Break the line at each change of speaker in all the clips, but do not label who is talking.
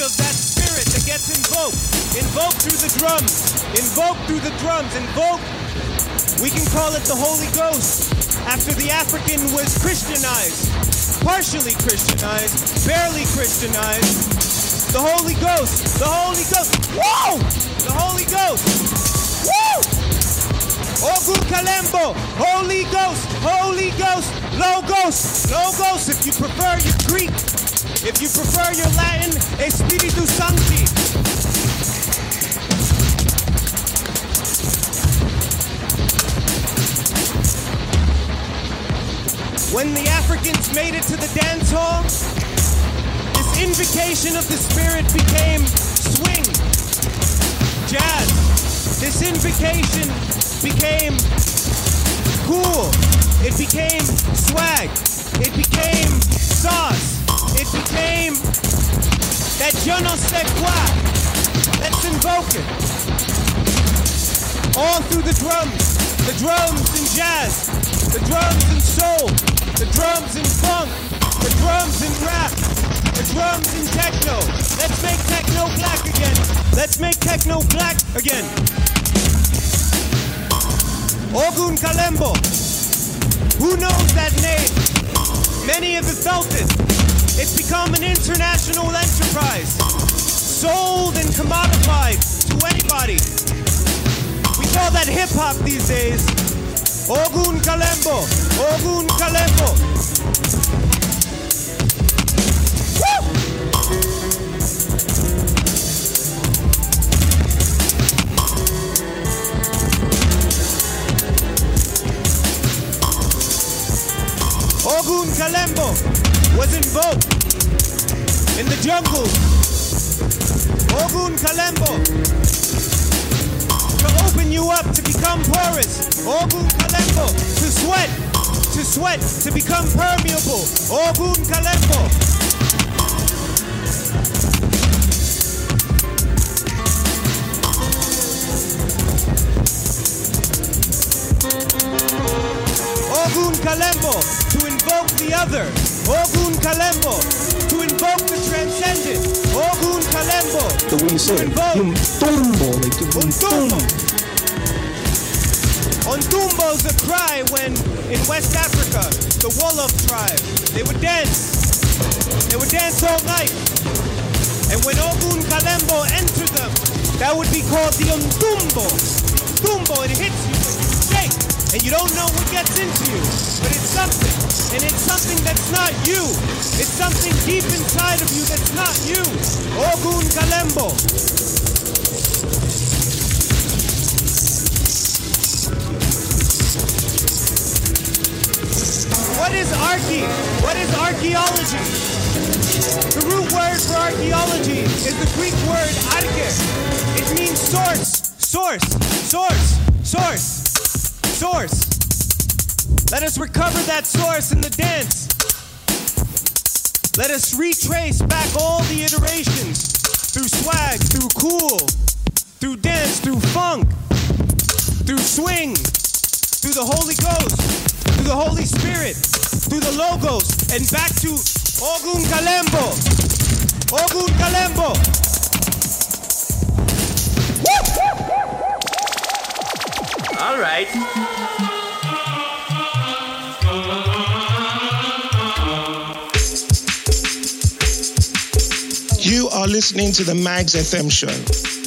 of that spirit that gets invoked. Invoked through the drums. Invoked through the drums. Invoked. We can call it the Holy Ghost after the African was Christianized, partially Christianized, barely Christianized. The Holy Ghost. The Holy Ghost. Whoa! The Holy Ghost. Woo! Ogun Kalembo, Holy Ghost, Holy Ghost, Logos, Logos if you prefer your Greek, if you prefer your Latin, Espiritu Sancti. When the Africans made it to the dance hall, this invocation of the spirit became swing, jazz. This invocation became cool. It became swag. It became sauce. It became that je ne sais quoi. Let's invoke it. All through the drums. The drums in jazz. The drums in soul. The drums in funk. The drums in rap. The drums in techno. Let's make techno black again. Let's make techno black again. Ogun Kalembo. Who knows that name? Many have felt it. It's become an international enterprise, sold and commodified to anybody. We call that hip hop these days. Ogun Kalembo. Ogun Kalembo. Ogun Kalembo was invoked in the jungle. Ogun Kalembo to open you up to become porous. Ogun Kalembo to sweat, to sweat, to become permeable. Ogun Kalembo. Ogun Kalembo invoke the other. Ogun Kalembo to invoke the transcendent. Ogun Kalembo
The way you say it.
Invoke.
Yung tumbo, like
Untumbo.
tum.
Ontumbo's a cry when in West Africa, the Wolof tribe, they would dance. They would dance all night. And when Ogun Kalembo entered them, that would be called the Ontumbo. Tumbo, it hits you, and you don't know what gets into you. But it's something, and it's something that's not you. It's something deep inside of you that's not you. Ogun Kalembo. What is archae? What is archaeology? The root word for archaeology is the Greek word arche. It means source, source, source, source, source. Let us recover that source in the dance. Let us retrace back all the iterations through swag, through cool, through dance, through funk, through swing, through the Holy Ghost, through the Holy Spirit, through the Logos, and back to Ogun Kalembo. Ogun Kalembo.
Right.
You are listening to the Mags FM show.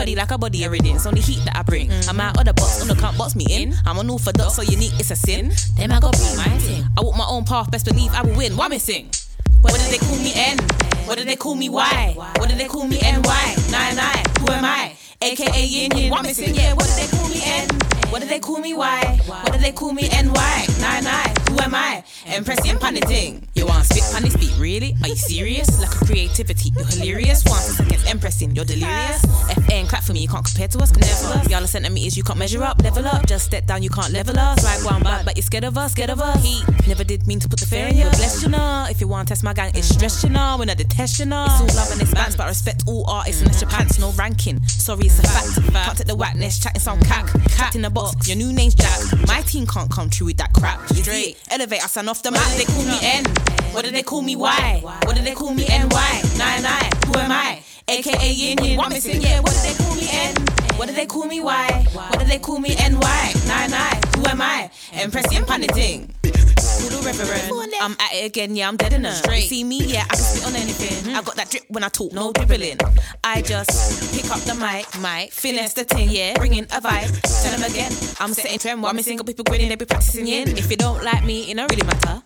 On anybody like a body everything. It's only heat that I bring. I'm out of the box, no can't box me in. I'm an orthodox, so unique, it's a sin. Then I go be my thing. I walk my own path, best believe I will win. What missing? What did they call me N? What did they call me Y? What did they call me NY? Nine nine. Who am I? AKA Yin Yin. What missing? Yeah. What did they call me N? What did they call me Y? What did they call me NY? Nine nine. Who am I? Empressing paniting. You want spit panny speak? Really? Are you serious? Lack of creativity. You're hilarious. One seconds. You're delirious. FN clap for me. You can't compare to us. Never. Y'all are centimeters. You can't measure up. Level up. Just step down. You can't level us. Right one bad, but you're scared of us. Scared of us. Heat. Never did mean to put the fear in you. Bless you know. If you want to test my gang, it's mm. stress you know. When I detest you know. It's all love and it's expanse, but I respect all artists unless your pants. No ranking. Sorry, it's a fact. Can't take the whackness. Chatting some cack. Mm. Cat in the box. Your new name's Jack. My team can't come true with that crap. Straight. Elevate. I stand off the mat. They call me N. What do they call me? Y? What do they call me? NY? Nine nine. Who am I? AKA Yin Yin. What missing? Yeah. What did they call me? N. What did they call me? Y? What did they call me? NY? Nine nine. Who am I? Paniting. Voodoo reverend. I'm at it again, yeah, I'm dead in her. Straight. See me, yeah, I can spit on anything. I got that drip when I talk, no dribbling. I just pick up the mic, mic, finesse the thing, yeah, bringing a vibe. Tell them again, I'm setting trend. While me single people grinning, they be practicing yin. If you don't like me, it don't really matter.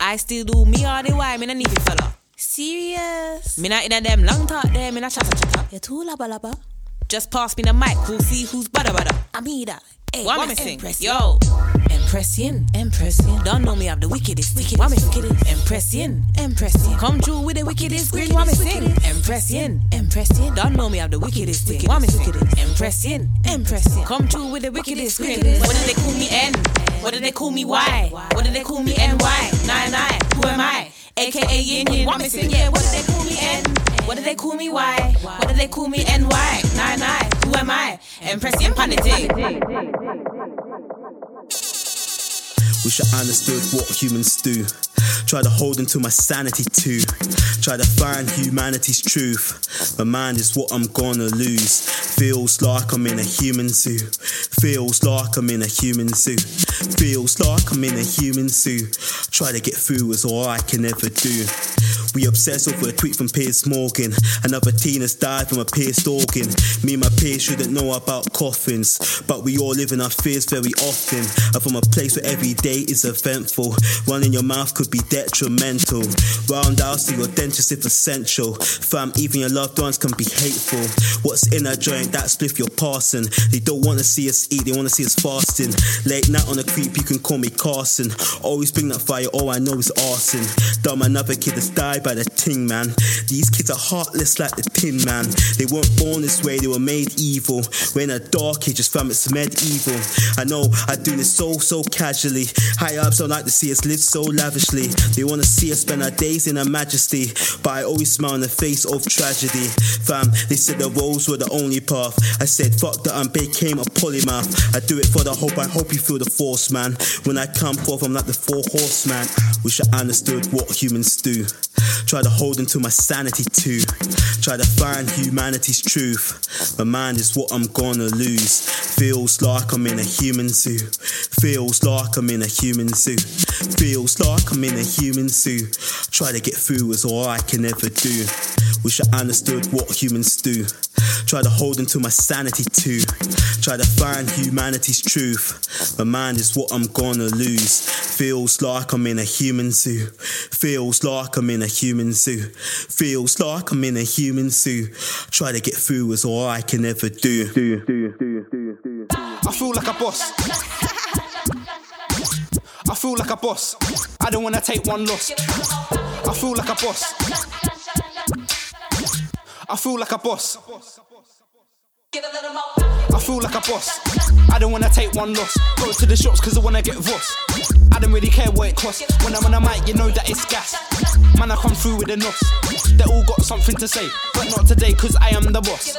I still do me all the while, me no need it fella. Serious? Me not in a them long talk there, me not chatter chatter. You're too laba laba. Just pass me the mic, we'll see who's better better. I'm. Hey, what missing? Yo, impression, impression. Don't know me, I'm the wickedest, wicked. What missing? Impression, impression. Come true with the wickedest, grin. What missing? Impression, impression. Don't know me, I'm the wickedest, wicked. What missing? Impression, impression. Come true with the wickedest, grin. What did they call me? N. What did they call me? Y. What did they call me? NY. Nine nine. Who am I? AKA Yin Yin. What missing? Yeah. What did they call me? N. What do they call me? Y? What do they call me? NY? Nine nine. Who am I? Impressing paniting.
Wish I understood what humans do. Try to hold on to my sanity too. Try to find humanity's truth. My mind is what I'm gonna lose. Feels like I'm in a human zoo. Feels like I'm in a human zoo. Feels like I'm in a human zoo. Try to get through is all I can ever do. We obsess over a tweet from Piers Morgan. Another teen has died from a pierced organ. Me and my peers shouldn't know about coffins, but we all live in our fears very often. And from a place where every day is eventful, one in your mouth could be detrimental. Roundhouse to your dentist if essential. Fam, even your loved ones can be hateful. What's in a joint? That spliff you're passing. They don't wanna see us eat, they wanna see us fasting. Late night on the creep, you can call me Carson. Always bring that fire, all I know is arson. Dumb another kid that's died by the ting man. These kids are heartless like the tin man. They weren't born this way, they were made evil. We're in a dark age, just fam, it's medieval. I know I do this so, so casually. High ups don't like to see us live so lavishly. They wanna see us spend our days in our majesty. But I always smile in the face of tragedy. Fam, they said the roads were the only path. I said, fuck that, um, I became a polymath. I do it for the hope, I hope you feel the force, man. When I come forth, I'm like the four horseman. Wish I understood what humans do. Try to hold on to my sanity too. Try to find humanity's truth. My mind is what I'm gonna lose. Feels like I'm in a human zoo. Feels like I'm in a human zoo. Feels like I'm in a human zoo. Try to get through is all I can ever do. Wish I understood what humans do. Try to hold on to my sanity too. Try to find humanity's truth. My mind is what I'm gonna lose. Feels like I'm in a human zoo. Feels like I'm in a human zoo. Feels like I'm in a human zoo. Try to get through is all I can ever do. do, do, do, do, do.
I feel like a boss. I feel like a boss. I don't wanna take one loss. I feel like a boss. I feel like a boss. I feel like a boss. I don't wanna take one loss. Go to the shops cause I wanna get Voss. I don't really care what it costs. When I'm on a mic, you know that it's gas. Man, I come through with the nos. They all got something to say, but not today cause I am the boss.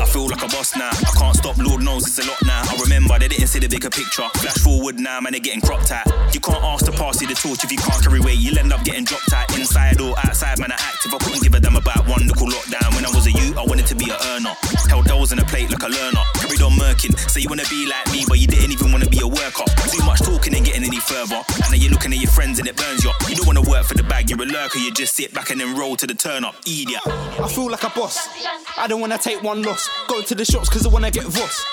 I feel like a boss now. I can't stop, Lord knows it's a lot now. I remember they didn't see the bigger picture. Flash forward now, man, they're getting cropped at. You can't ask to pass you the torch if you can't carry weight. You'll end up getting dropped at. Inside or outside, man, I active. I couldn't give a damn about one little lockdown. When I was a youth, I wanted to be a earner. Held L's in a plate like a learner. Carried on murking. Say you wanna be like me, but you didn't even wanna be a worker. Too much talking ain't getting any further. And then you're looking at your friends and it burns you. You don't wanna work for the bag, you're a lurker. You just sit back and then roll to the turn up. Idiot.
I feel like a boss. I don't wanna take one loss. Go to the shops cause I wanna get Voss.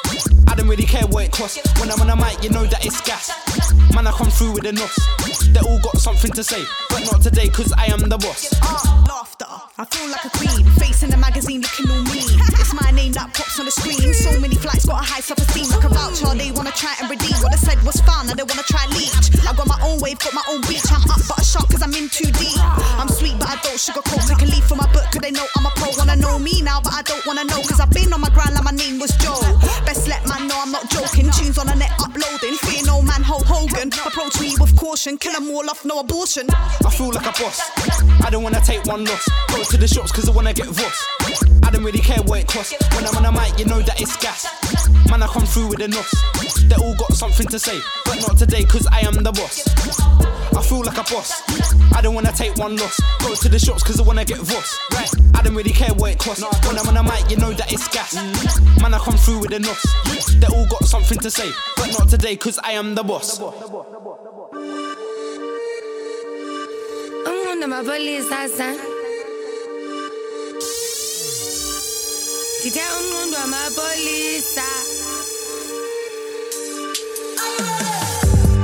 I don't really care what it costs. When I'm on a mic, you know that it's gas. Man, I come through with a nos. They all got something to say, but not today cause I am the boss.
Uh, laughter. I feel like a queen. Face in the magazine looking all mean. It's my name that pops on the screen. So many flights got a high self esteem. Like a voucher, they wanna try and redeem. What I said was fun, now they wanna try leech. I got my own wave, got my own beach. I'm up but a shark cause I'm in too deep. I'm sweet but I don't sugarcoat. Take a leaf from my book cause they know I'm a pro. Wanna know me now, but I don't wanna know. Cause I've been on my grind like my name was Joe. Best let man know I'm not joking. Tunes on the net uploading. Fear no man, Hulk Hogan. Approach me with caution. Kill 'em all off, no abortion.
I feel like a boss. I don't wanna take one loss. To the shops cause I wanna get Voss. I don't really care what it costs. When I'm on a mic, you know that it's gas. Man, I come through with a nos. They all got something to say, but not today cause I am the boss. I feel like a boss. I don't wanna take one loss. Go to the shops cause I wanna get Voss. Right, I don't really care what it costs. When I'm on a mic, you know that it's gas. Man, I come through with a nos. They all got something to say, but not today cause I am the boss.
Umunda mapolisa sa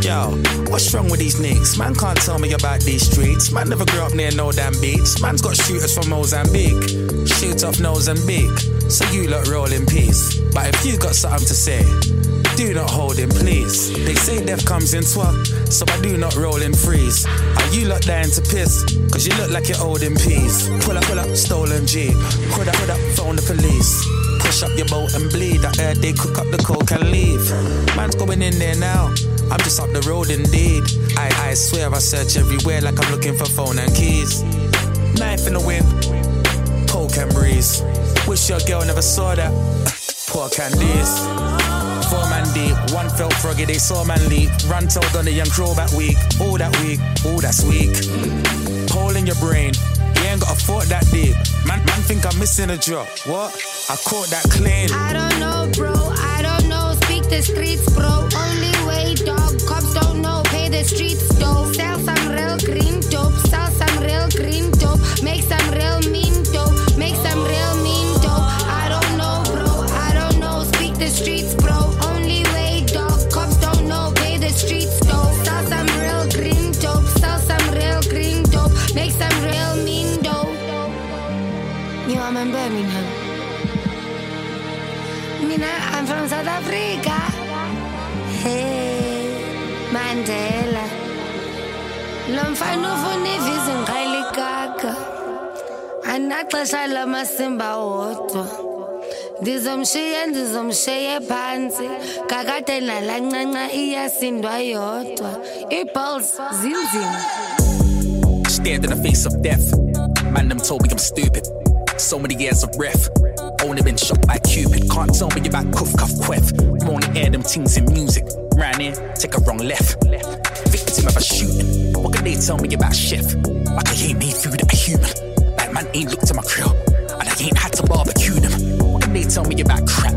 Yo, what's wrong with these niggas? Man can't tell me about these streets. Man never grew up near no damn beats. Man's got shooters from Mozambique. Shoot off Mozambique. So you lot roll in peace. But if you got something to say, do not hold in, please. They say death comes in twelve, so I do not roll in freeze. Are you lot dying to piss? Cause you look like you're holding peas. Pull up, pull up, stolen Jeep. Put up, put up, phone the police. Push up your boat and bleed. I heard they cook up the coke and leave. Man's going in there now. I'm just up the road indeed. I, I swear I search everywhere like I'm looking for phone and keys. Knife in the wind, coke and breeze. Wish your girl never saw that. Poor Candice. Four man deep, one felt froggy, they saw man leap. Run told on the young crow that week. All that week, all that's weak. Hole in your brain, you ain't got a thought that deep. Man, man think I'm missing a drop. What? I caught that clean.
I don't know bro, I don't know Speak the streets bro Only way dog, cops don't know Pay the streets though from South Africa. Hey, Mandela. Lo mfana ufuna ivisa ngiqalikaka. Anaxesha lamasimba wodwa. Ndizomshiya ndizomshiye phansi. Kakade nalancanca iyasindwa yodwa. Iballs zinzima.
Stared in the face of death. Man, them told me I'm stupid. So many years of ref. Only been shot by Cupid. Can't tell me about cuff cuff queff. Wanna air them things in music. Ran in, take a wrong left. Victim of a shooting. What can they tell me about chef? Like I ain't made food a human. Like man ain't looked at my grill. And I ain't had to barbecue them. What can they tell me about crack?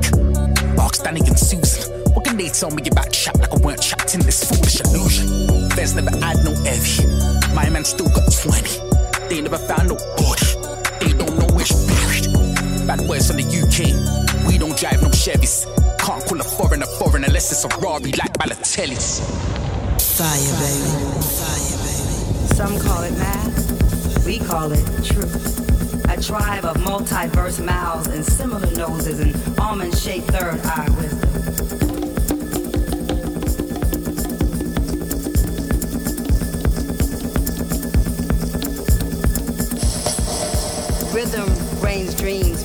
Bark Danny and Susan. What can they tell me about chat like I weren't trapped in this foolish illusion? There's never had no heavy. My man still got 20. They never found no body. Bad words from the UK. We don't drive no Chevys. Can't call a foreigner foreign unless it's a Rari like Balotelli's.
Fire, baby. Fire, baby.
Some call it math, we call it truth. A tribe of multiverse mouths and similar noses and almond shaped third eye wisdom.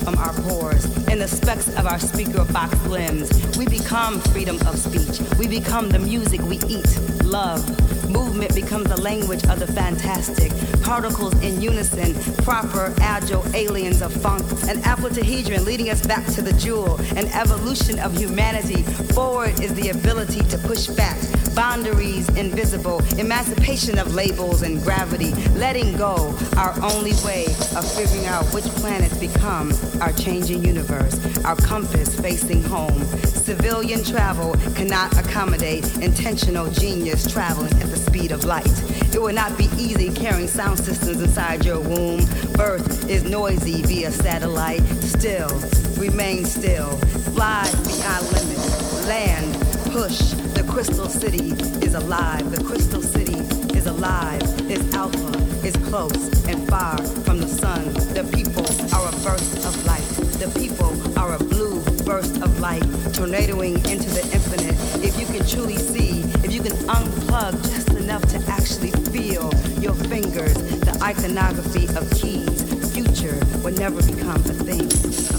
From our pores. In the specks of our speaker box limbs. We become freedom of speech. We become the music we eat, love. Movement becomes the language of the fantastic. Particles in unison, proper, agile aliens of funk. An apotahedron leading us back to the jewel. An evolution of humanity. Forward is the ability to push back boundaries invisible, emancipation of labels and gravity, letting go, our only way of figuring out which planets become our changing universe, our compass facing home. Civilian travel cannot accommodate intentional genius traveling at the speed of light. It will not be easy carrying sound systems inside your womb. Birth is noisy via satellite. Still, remain still. Fly beyond limits. Land, push crystal city is alive. The crystal city is alive. It's alpha, it's close and far from the sun. The people are a burst of light. The people are a blue burst of light, tornadoing into the infinite. If you can truly see, if you can unplug just enough to actually feel your fingers, the iconography of keys, future will never become a thing.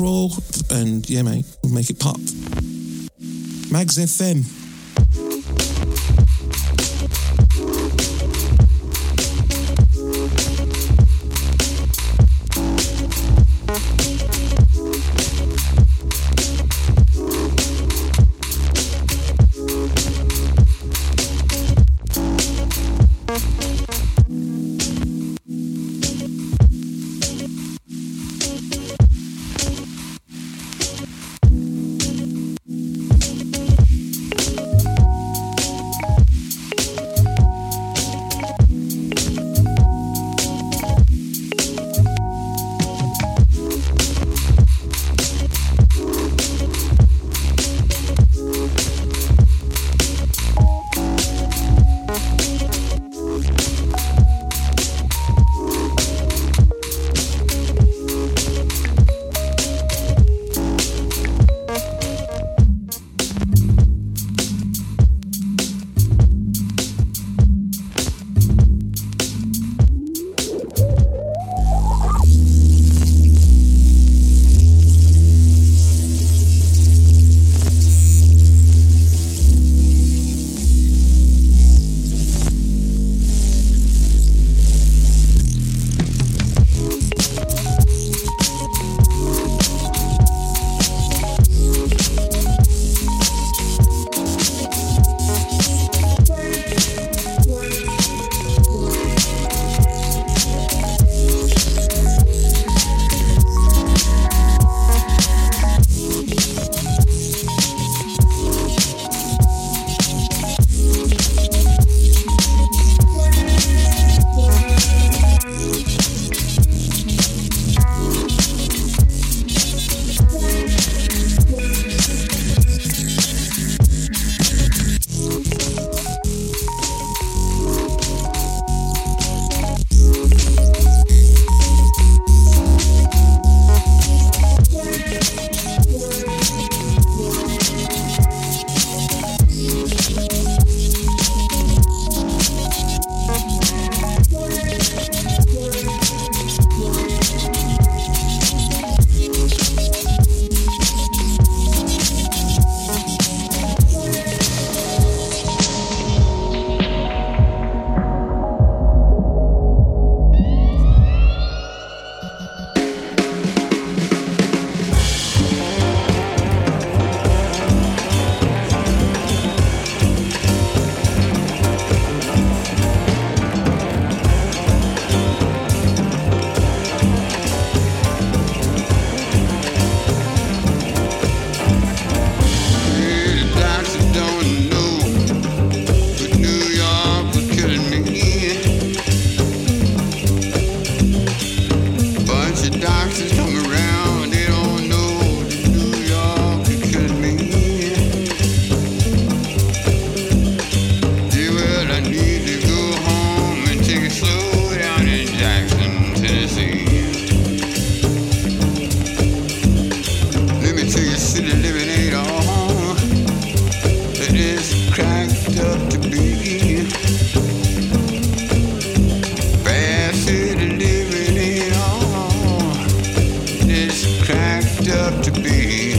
Roll and yeah, mate, we'll make it pop. Mags FM.
dare to be.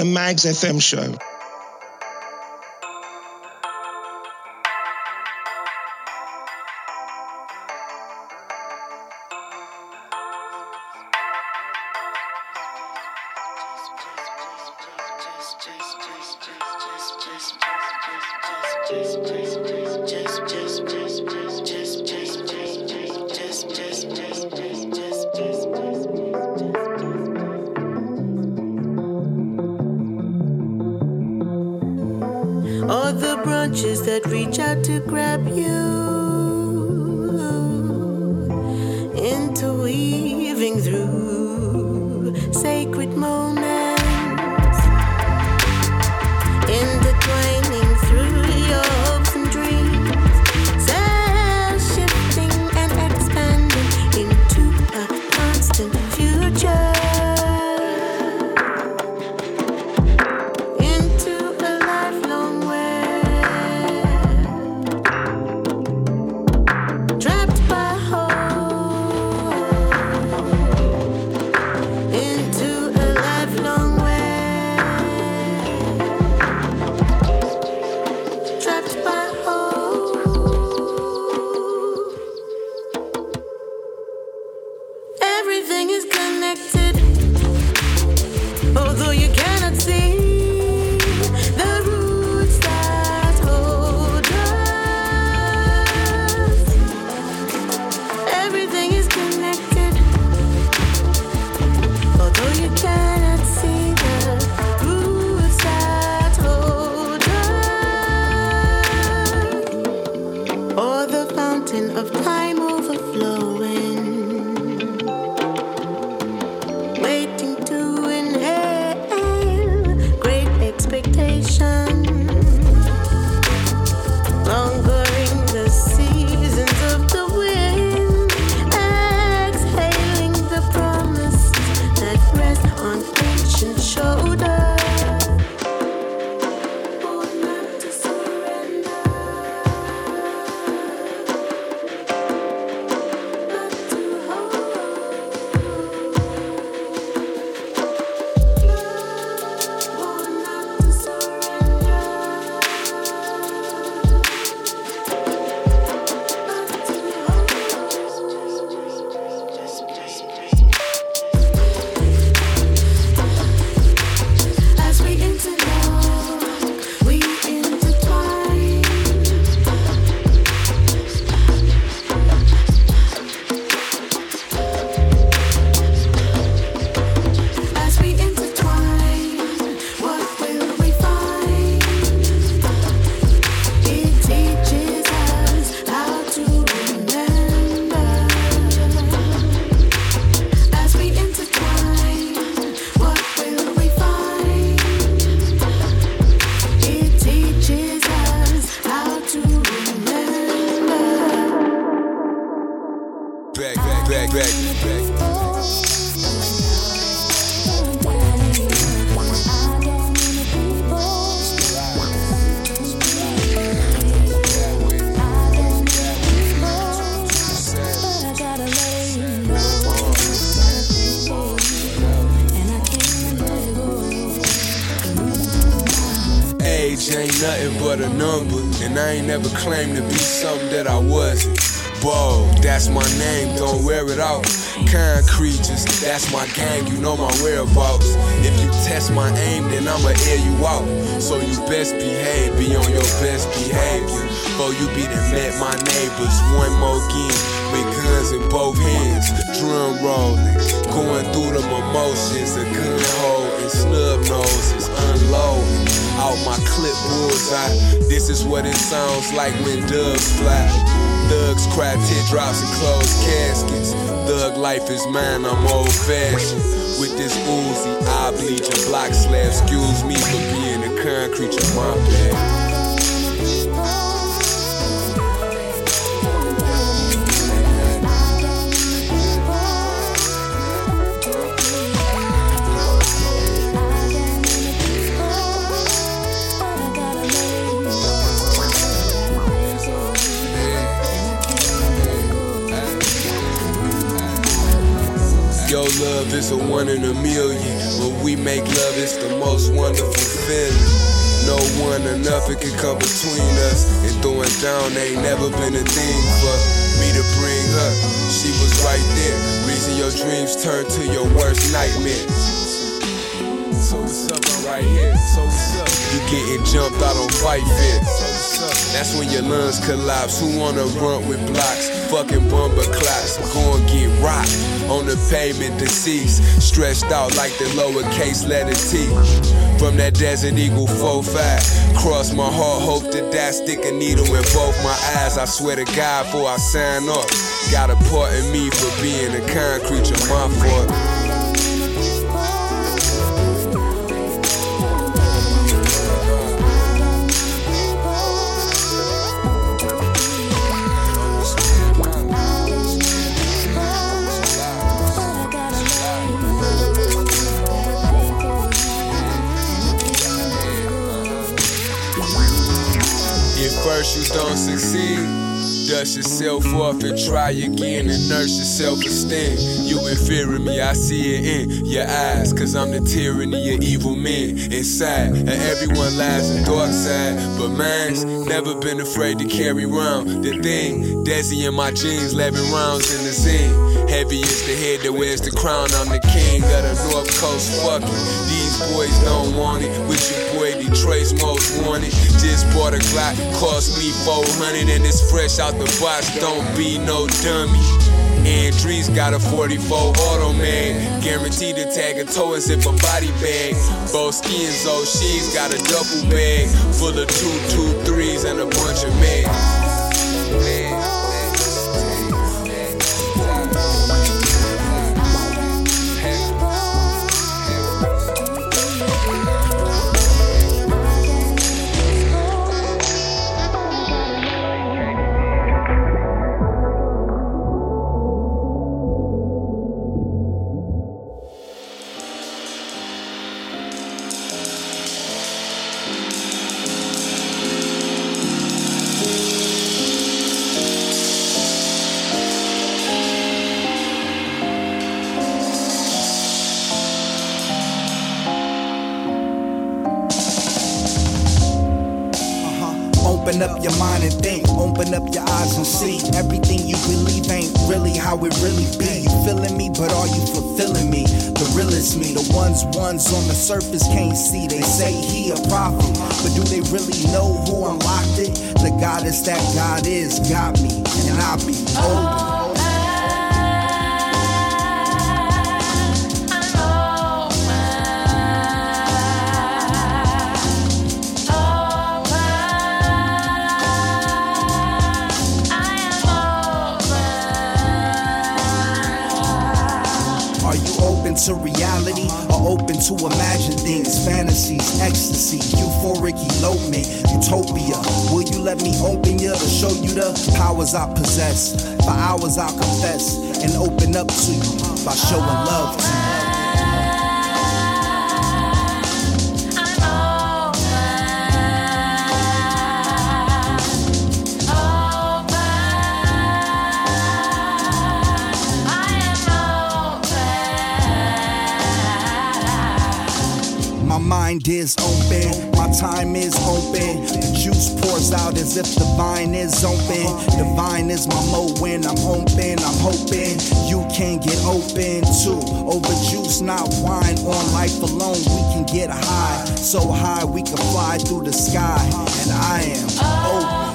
The Mags FM show.
If you test my aim, then I'ma air you out. So you best behave, be on your best behavior. Before you be the met my neighbors, one more game. With guns in both hands, drum rolling, going through the emotions, a gun holding, snub noses, unloading. Out my clip bullseye, this is what it sounds like when doves fly. Thugs cry teardrops and closed caskets. Thug life is mine, I'm old fashioned. With this Uzi, I bleed your block slab. Excuse me for being a concrete, you my bad. A one in a million. When we make love, it's the most wonderful feeling. No one or nothing can come between us. And throwing down ain't never been a thing for me to bring her. She was right there. Reason your dreams turn to your worst nightmare. So what's up? I'm right here. So what's up? You getting jumped out on fight fit. That's when your lungs collapse. Who wanna run with blocks? Fucking bumper claps. Go and get rocked on the pavement, deceased. Stretched out like the lowercase letter T. From that Desert Eagle 4-5. Cross my heart, hope to die. Stick a needle in both my eyes. I swear to God, before I sign up. Got a part in me for being a kind creature, my fault. Don't succeed, dust yourself off and try again and nurse your self esteem. You in fear of me, I see it in your eyes, cause I'm the tyranny of evil men inside. And everyone lies a dark side, but mine's never been afraid to carry round the thing. Desi in my jeans, 11 rounds in the zine. Heavy is the head that wears the crown, I'm the king of the North Coast. Fuck it, boys don't want it. With your boy, Detroit's most wanted. Just bought a Glock, cost me 400 and it's fresh out the box. Don't be no dummy. Andrews got a 44 auto man. Guaranteed to tag a toe and zip a body bag. Boski and oh, Zo, she's got a double bag full of two, two, threes and a bunch of meds.
I? For hours I'll confess and open up to you by showing love to you. Mind is open, my time is open. The juice pours out as if the vine is open. The vine is my mo when I'm open. I'm hoping you can get open too. Over juice, not wine. On life alone, we can get high. So high we can fly through the sky. And I am open.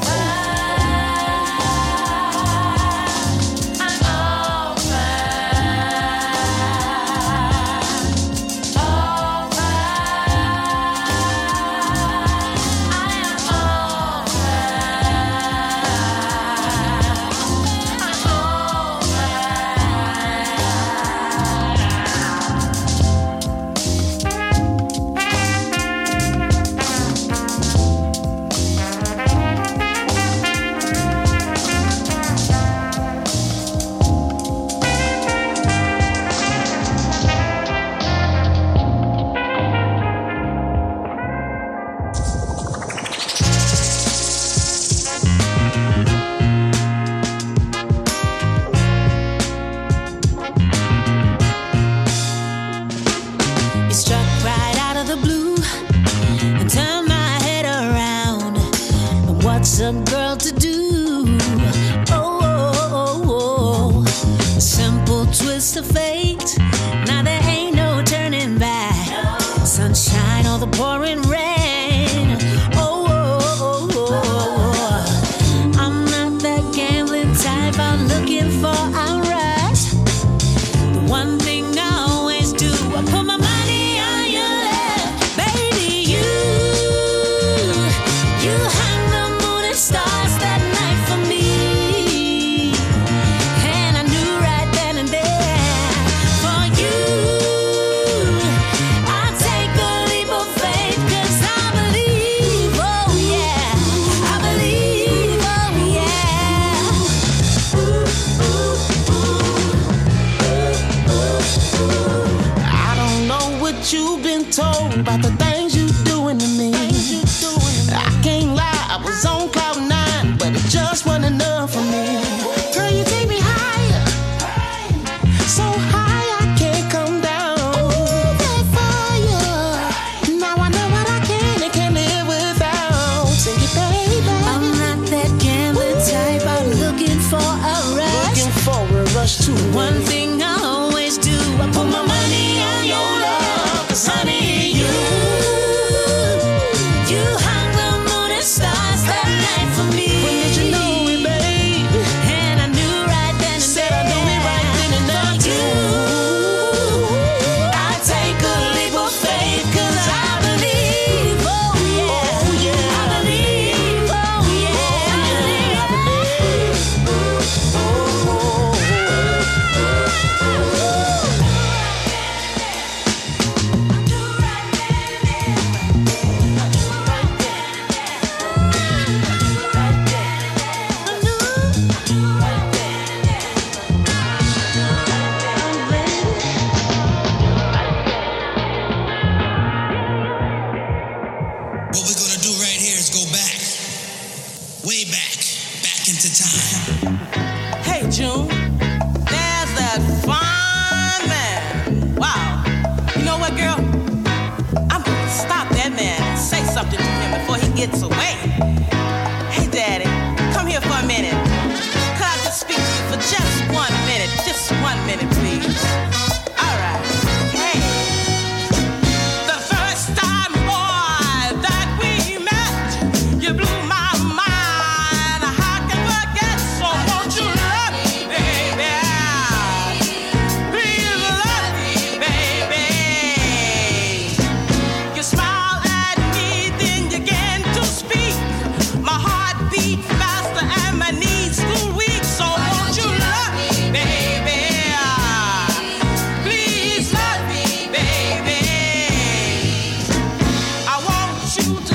About the things you.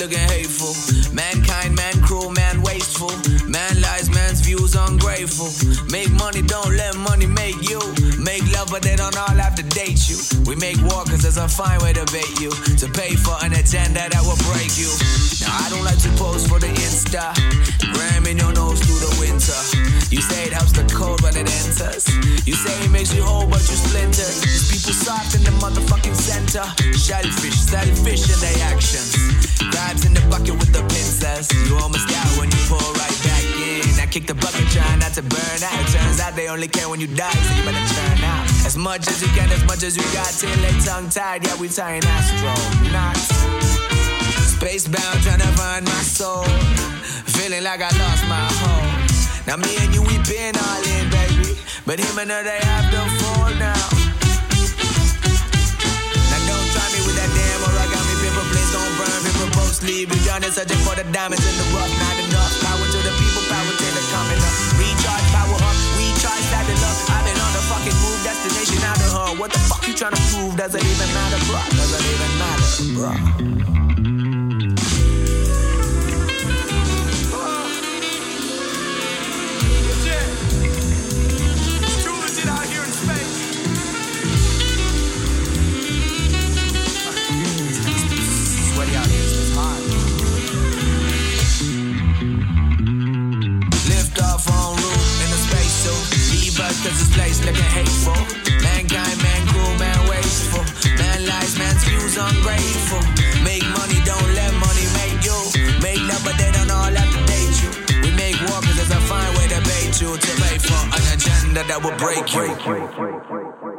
Looking
hateful. Mankind, man cruel, man wasteful. Man lies, man's views ungrateful. Make money, don't let money make you. Make love, but they don't all have to date you. We make war cause there's a fine way to bait you. To pay for an agenda that will break you. Now I don't like to pose for the Insta. Ramming your nose through the You say it helps the cold when it enters. You say it makes you whole, but you splinter. These people soft in the motherfucking center. Shellfish, selfish in their actions. Vibes in the bucket with the pincers. You almost out when you pull right back in. I kick the bucket, trying not to burn out. Turns out they only care when you die, so you better turn out. As much as you can, as much as you got, till they tongue tied. Yeah, we tying astronauts. Spacebound, trying to find my soul. Feeling like I lost my home. Now me and you, we been all in, baby. But him and her, they have to fall now. Now don't try me with that damn origami paper plates don't burn. Paper boats leave you down and searching for the diamonds in the rough. Not enough power to the people, power to the coming up. Recharge, power up, recharge, saddle up. I've been on the fucking move, destination out of her. What the fuck you trying to prove? Does it even matter, bruh? Does it even matter, bruh? Cause this place looking hateful. Mankind, man cruel, man wasteful. Man lies, man's views ungrateful. Make money, don't let money make you. Make love, but they don't all have to date you. We make war cause it's a fine way to bait you. To pay for an agenda that will break you.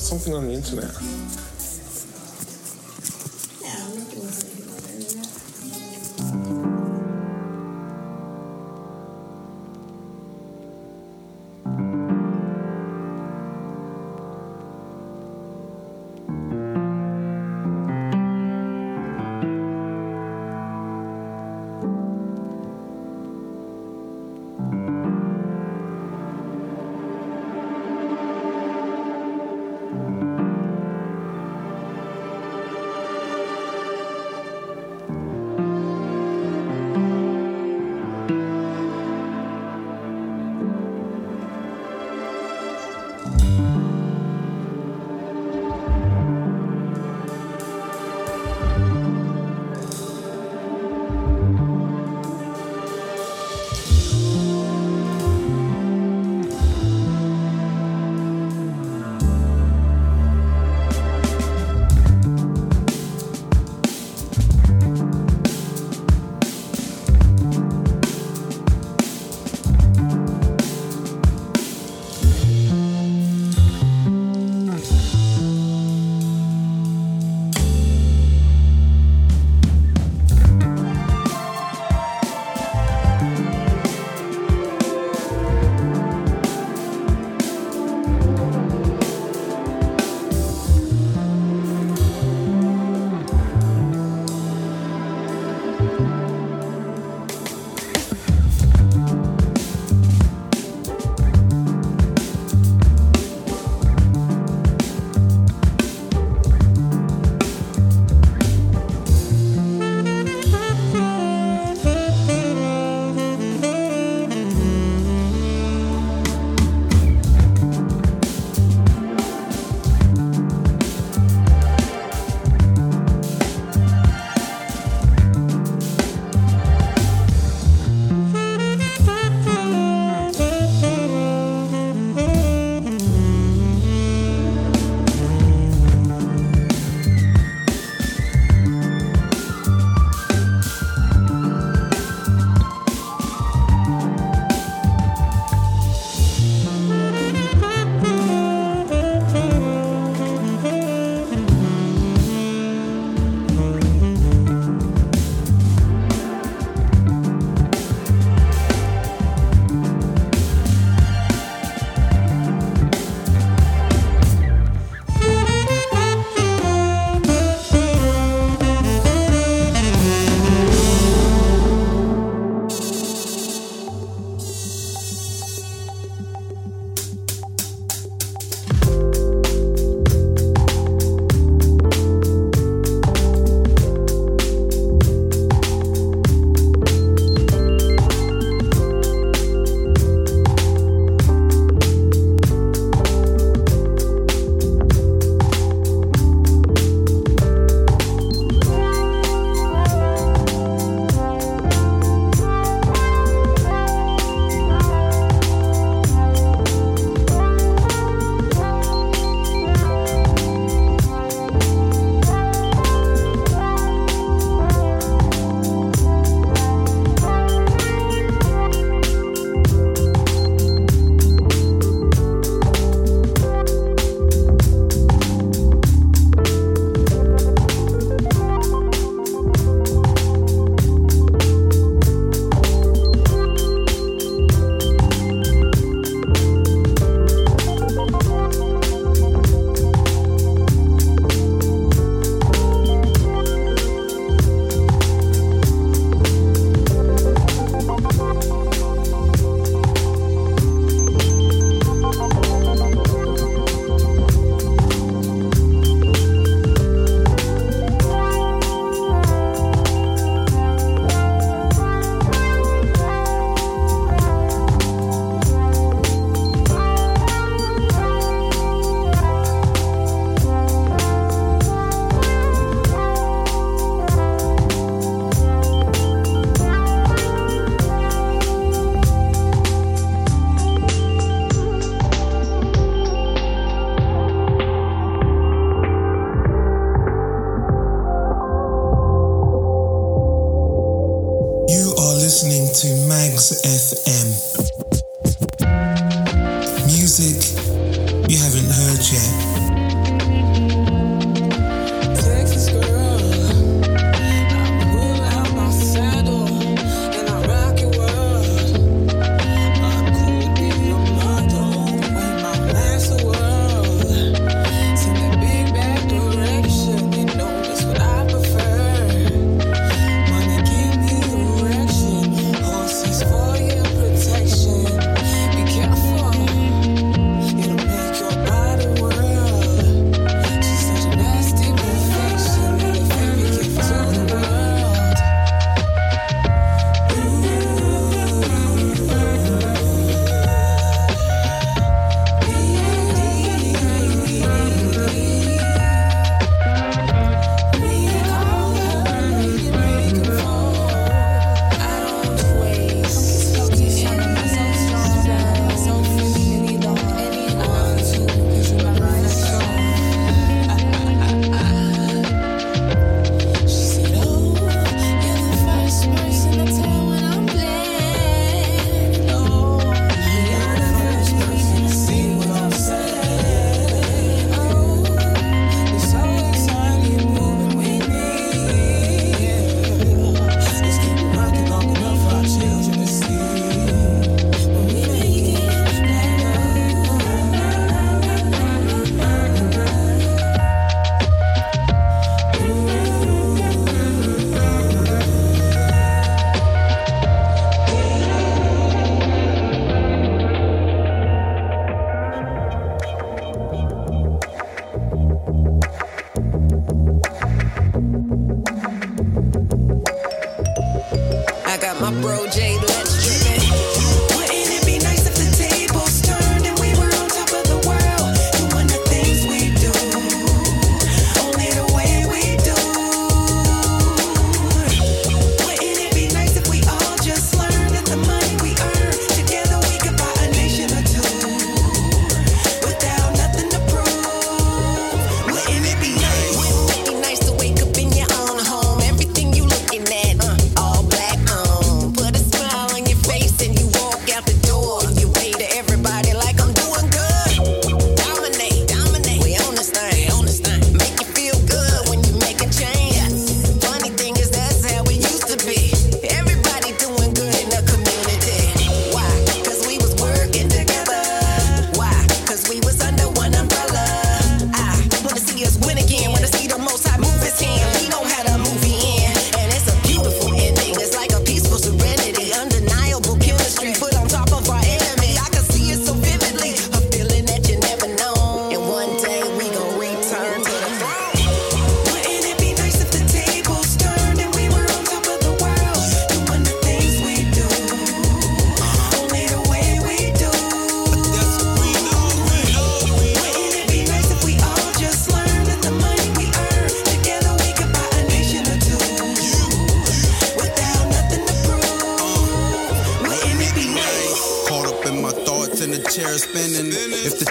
Something on the internet.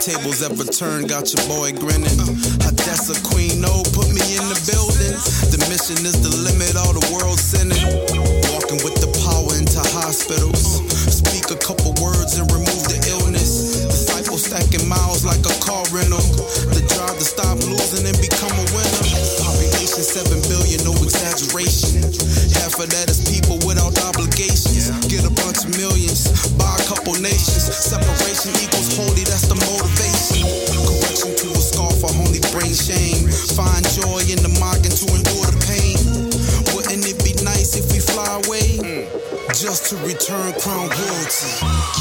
Tables ever turn, got your boy grinning. Uh, Odessa Queen, no, put me in the building. The mission is the limit, all the world sending. Walking with the power into hospitals. Speak a couple words and remove the illness. Disciple stacking miles like a car rental. The drive to stop losing and become a winner. Population 7 billion, no exaggeration. Half of that is people without obligations. Get a bunch of millions, buy a couple nations. Separation equals that's motivation. To a scar for only shame. Find joy in the to endure the pain. Wouldn't it be nice if we fly away? Just to return crown royalty.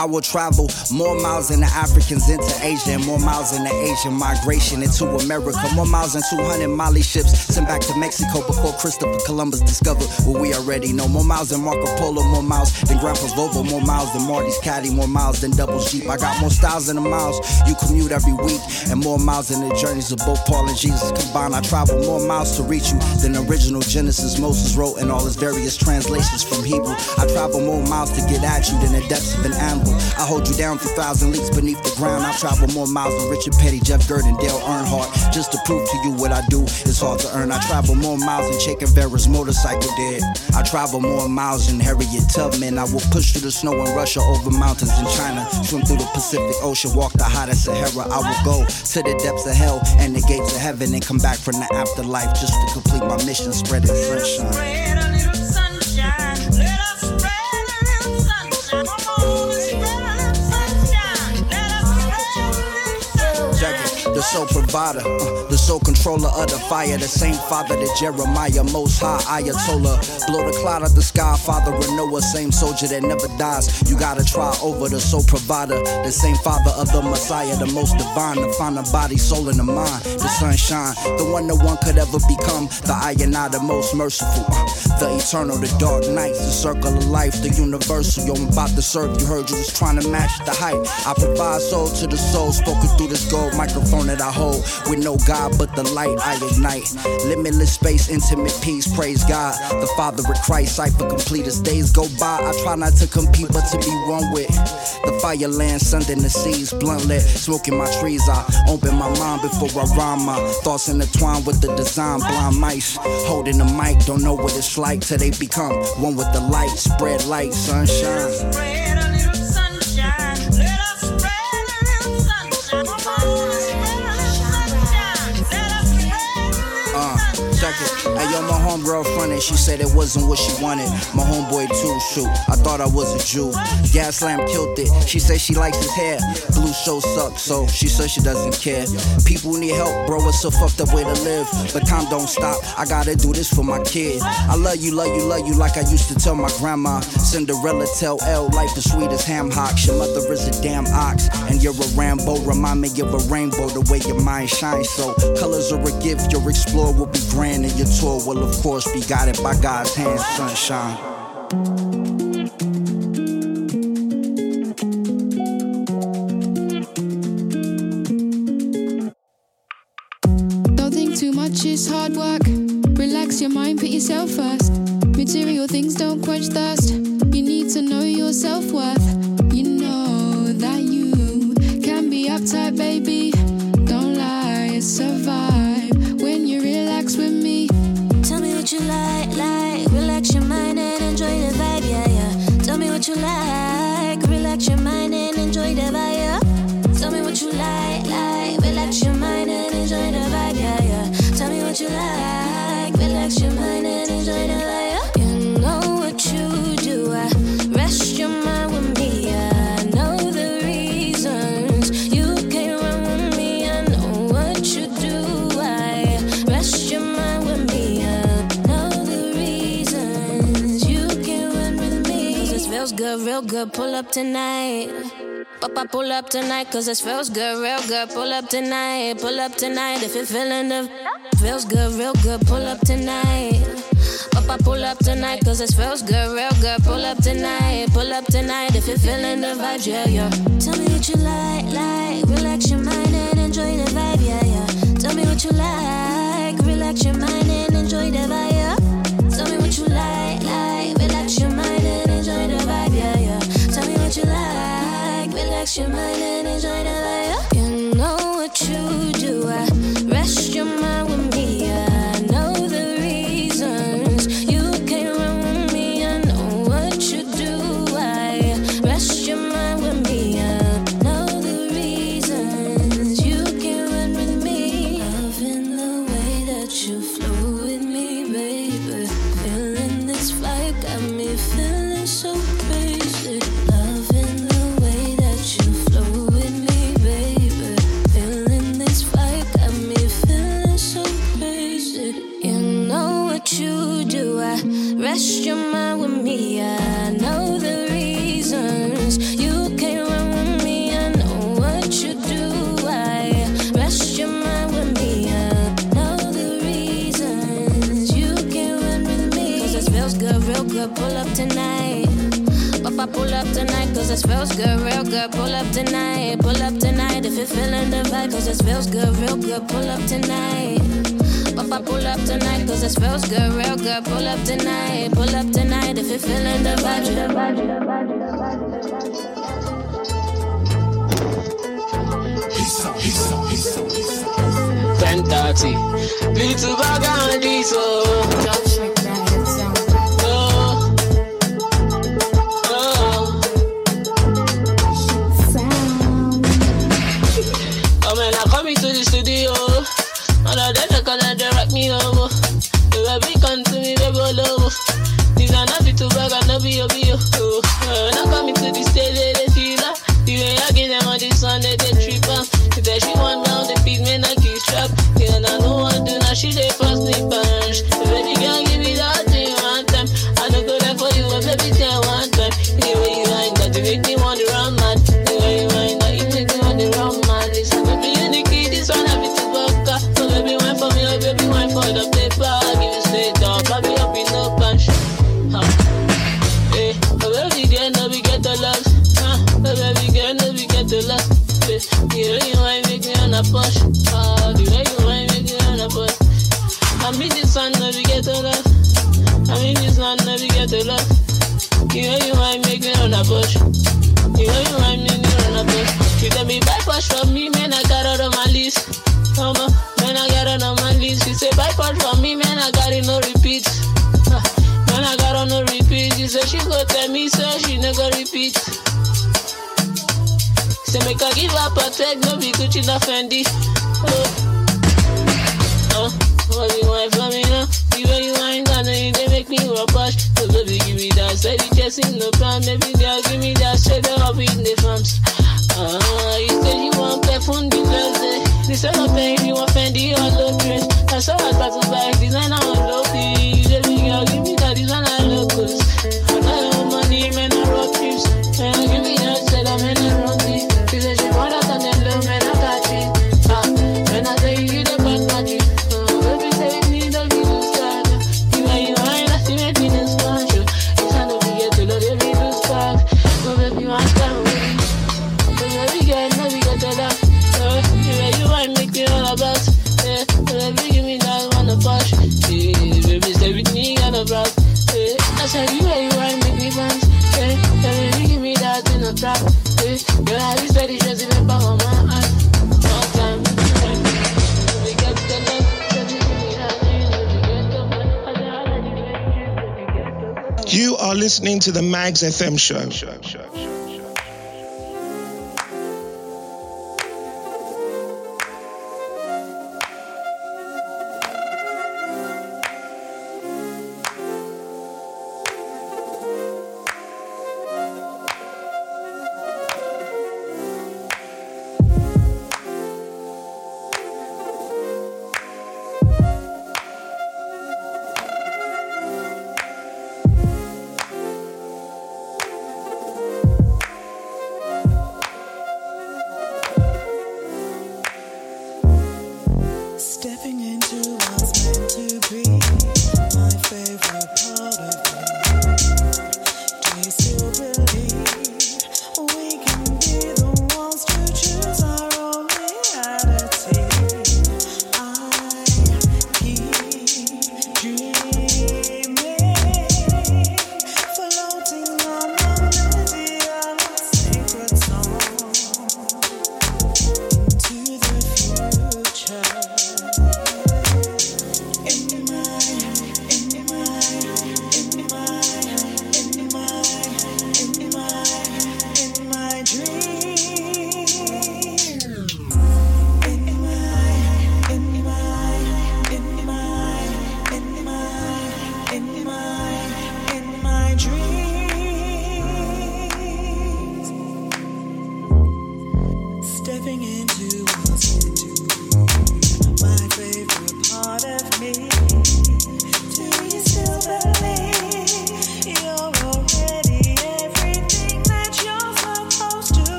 I will travel more miles than the Africans into Asia, and more miles than the Asian migration into America. More miles than 200 Mali ships sent back to Mexico before Christopher Columbus discovered what we already know. More miles than Marco Polo, more miles than Grandpa's Volvo, more miles than Marty's Caddy, more miles than Double's Jeep. I got more styles than the miles you commute every week, and more miles than the journeys of both Paul and Jesus combined. I travel more miles to reach you than the original Genesis Moses wrote in all his various translations from Hebrew. I travel more miles to get at you than the depths of an I hold you down through thousand leagues beneath the ground. I travel more miles than Richard Petty, Jeff Gordon, Dale Earnhardt. Just to prove to you what I do is hard to earn. I travel more miles than Che Guevara's motorcycle did. I travel more miles than Harriet Tubman. I will push through the snow in Russia, over mountains in China, swim through the Pacific Ocean, walk the hottest Sahara. I will go to the depths of hell and the gates of heaven and come back from the afterlife just to complete my mission, spreading sunshine. The sole provider, uh, the sole controller of the fire, the same father that Jeremiah, most high Ayatollah. Blow the cloud of the sky, father of Noah, same soldier that never dies. You gotta try over the sole provider, the same father of the Messiah, the most divine, the body, soul, and the mind. The sunshine, the one no one could ever become. The I and I, the most merciful. uh, The eternal, the dark nights, the circle of life, the universal. Yo, I'm about to serve. You heard you was trying to match the height. I provide soul to the soul, spoken through this gold microphone that I hold. With no God but the light I ignite. Limitless space, intimate peace, praise God. The Father of Christ, cipher complete as days go by. I try not to compete, but to be one with. The fire land, sun in the seas, blunt lit, smoking my trees. I open my mind before I rhyme. My thoughts intertwine with the design, blind mice. Holding the mic, don't know what it's like till they become one with the light. Spread light, sunshine. Homegirl fronted. She said it wasn't what she wanted. My homeboy too, shoot. I thought I was a Jew. Gas lamp killed it. She said she likes his hair. Blue show sucks, so she says she doesn't care. People need help, bro. It's a fucked up way to live. But time don't stop. I gotta do this for my kid. I love you, love you, love you like I used to tell my grandma. Cinderella tell L life the sweetest ham hocks. Your mother is a damn ox, and you're a Rambo. Remind me of a rainbow, the way your mind shines. So colors are a gift. Your explore will be grand, and your tour will of course be guided by God's hand. Sunshine.
Don't think too much is hard work. Relax your mind, put yourself first. Material things don't quench thirst.
good, real good, pull up tonight. Papa, pull up tonight, cause this feels good, real good, pull up tonight, pull up tonight. If you're feeling the feels good, real good, pull up tonight. Papa, pull up tonight, cause this feels good, real good, pull up tonight, pull up tonight. If you're feeling the vibe, yeah, yeah. Tell me what you like, like, relax your mind and enjoy the vibe, yeah, yeah. Tell me what you like, relax your mind. your mind this feels good, real good. Pull up tonight, pull up tonight. If you're feeling the vibe, cause this feels good, real good. Pull up tonight. Papa, pull up tonight, cause this feels good, real good. Pull up tonight, pull up tonight. If you're feeling the vibe, the vibe, the vibe, the vibe.
He's up, he's up, he's up, he's up. 10 30. Little bag and diesel. you'll be na protect, no be Gucci, na Fendi. Oh, uh, what you want from me now? The way you ain't gonna, you they make me rush. So baby, give me that, say the chasing no problem, baby girl.
You are listening to the Mags FM show.
show, show, show